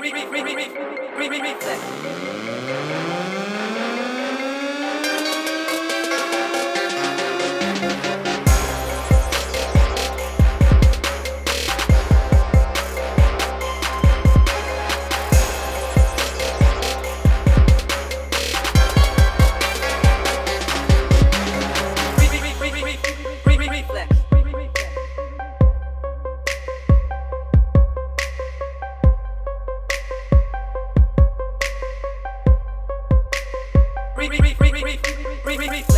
remix. Re, re, re, re, re, re, re, re, re.